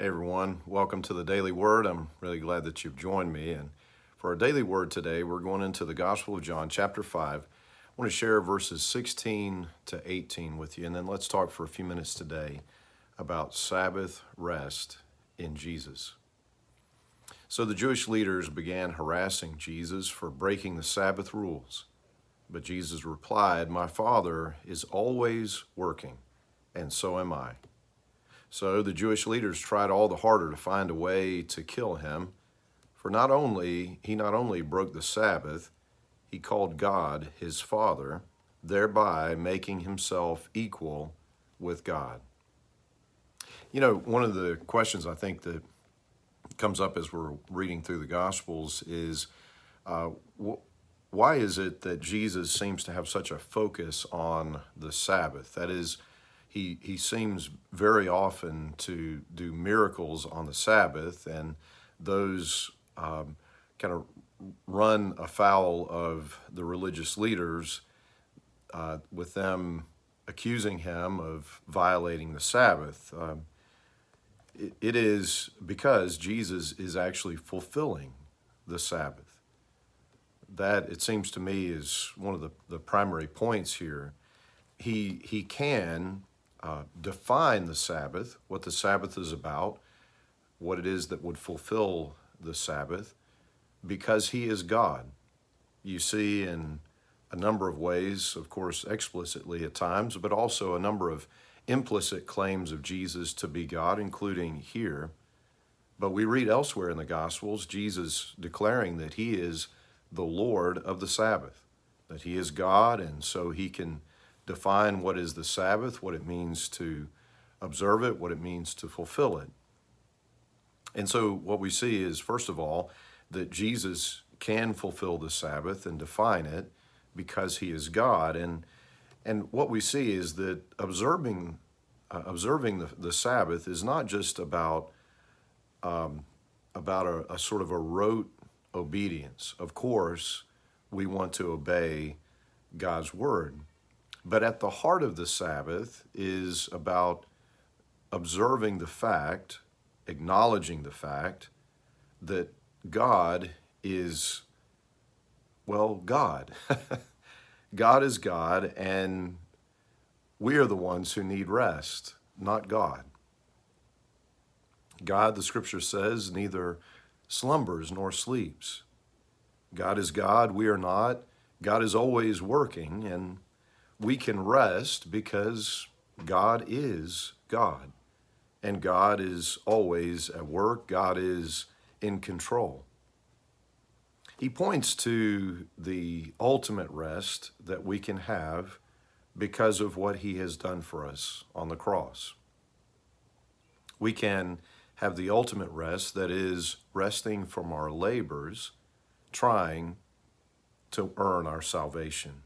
Hey everyone, welcome to the Daily Word. I'm really glad that you've joined me. And for our daily word today, we're going into the Gospel of John, chapter 5. I want to share verses 16 to 18 with you, and then let's talk for a few minutes today about Sabbath rest in Jesus. So the Jewish leaders began harassing Jesus for breaking the Sabbath rules. But Jesus replied, My Father is always working, and so am I. So the Jewish leaders tried all the harder to find a way to kill him, for not only he not only broke the Sabbath, he called God his Father, thereby making himself equal with God. You know, one of the questions I think that comes up as we're reading through the Gospels is uh, wh- why is it that Jesus seems to have such a focus on the Sabbath? That is, he, he seems very often to do miracles on the Sabbath, and those um, kind of run afoul of the religious leaders uh, with them accusing him of violating the Sabbath. Um, it, it is because Jesus is actually fulfilling the Sabbath. That, it seems to me, is one of the, the primary points here. He, he can uh, define the Sabbath, what the Sabbath is about, what it is that would fulfill the Sabbath, because He is God. You see in a number of ways, of course, explicitly at times, but also a number of implicit claims of Jesus to be God, including here. But we read elsewhere in the Gospels Jesus declaring that He is the Lord of the Sabbath, that He is God, and so He can define what is the Sabbath, what it means to observe it, what it means to fulfill it. And so, what we see is, first of all, that Jesus can fulfill the Sabbath and define it because he is God. And, and what we see is that observing, uh, observing the, the Sabbath is not just about, um, about a, a sort of a rote obedience. Of course, we want to obey God's word. But at the heart of the Sabbath is about observing the fact, acknowledging the fact that God is, well, God. God is God, and we are the ones who need rest, not God. God, the scripture says, neither slumbers nor sleeps. God is God, we are not. God is always working, and we can rest because God is God. And God is always at work, God is in control. He points to the ultimate rest that we can have because of what He has done for us on the cross. We can have the ultimate rest that is resting from our labors, trying to earn our salvation.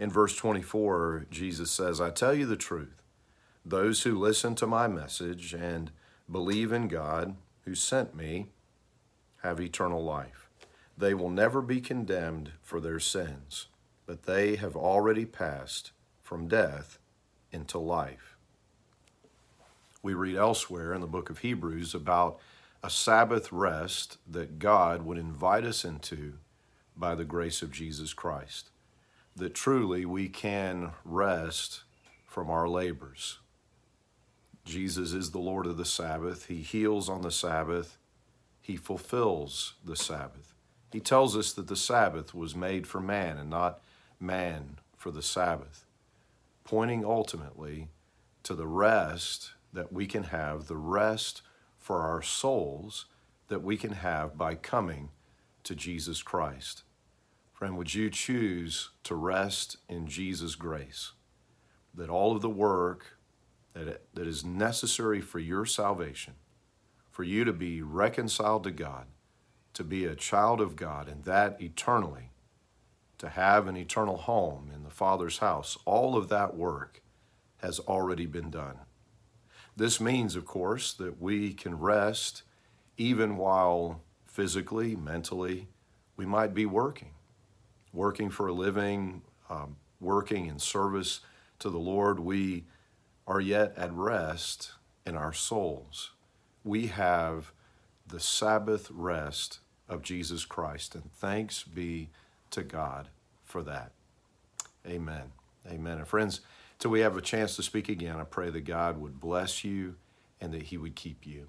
In verse 24, Jesus says, I tell you the truth. Those who listen to my message and believe in God who sent me have eternal life. They will never be condemned for their sins, but they have already passed from death into life. We read elsewhere in the book of Hebrews about a Sabbath rest that God would invite us into by the grace of Jesus Christ that truly we can rest from our labors. Jesus is the Lord of the Sabbath. He heals on the Sabbath. He fulfills the Sabbath. He tells us that the Sabbath was made for man and not man for the Sabbath, pointing ultimately to the rest that we can have, the rest for our souls that we can have by coming to Jesus Christ. Friend, would you choose to rest in Jesus' grace? That all of the work that, that is necessary for your salvation, for you to be reconciled to God, to be a child of God, and that eternally, to have an eternal home in the Father's house, all of that work has already been done. This means, of course, that we can rest even while physically, mentally, we might be working working for a living, um, working in service to the Lord, we are yet at rest in our souls. we have the Sabbath rest of Jesus Christ. And thanks be to God for that. Amen. Amen. And friends, till we have a chance to speak again, I pray that God would bless you and that He would keep you.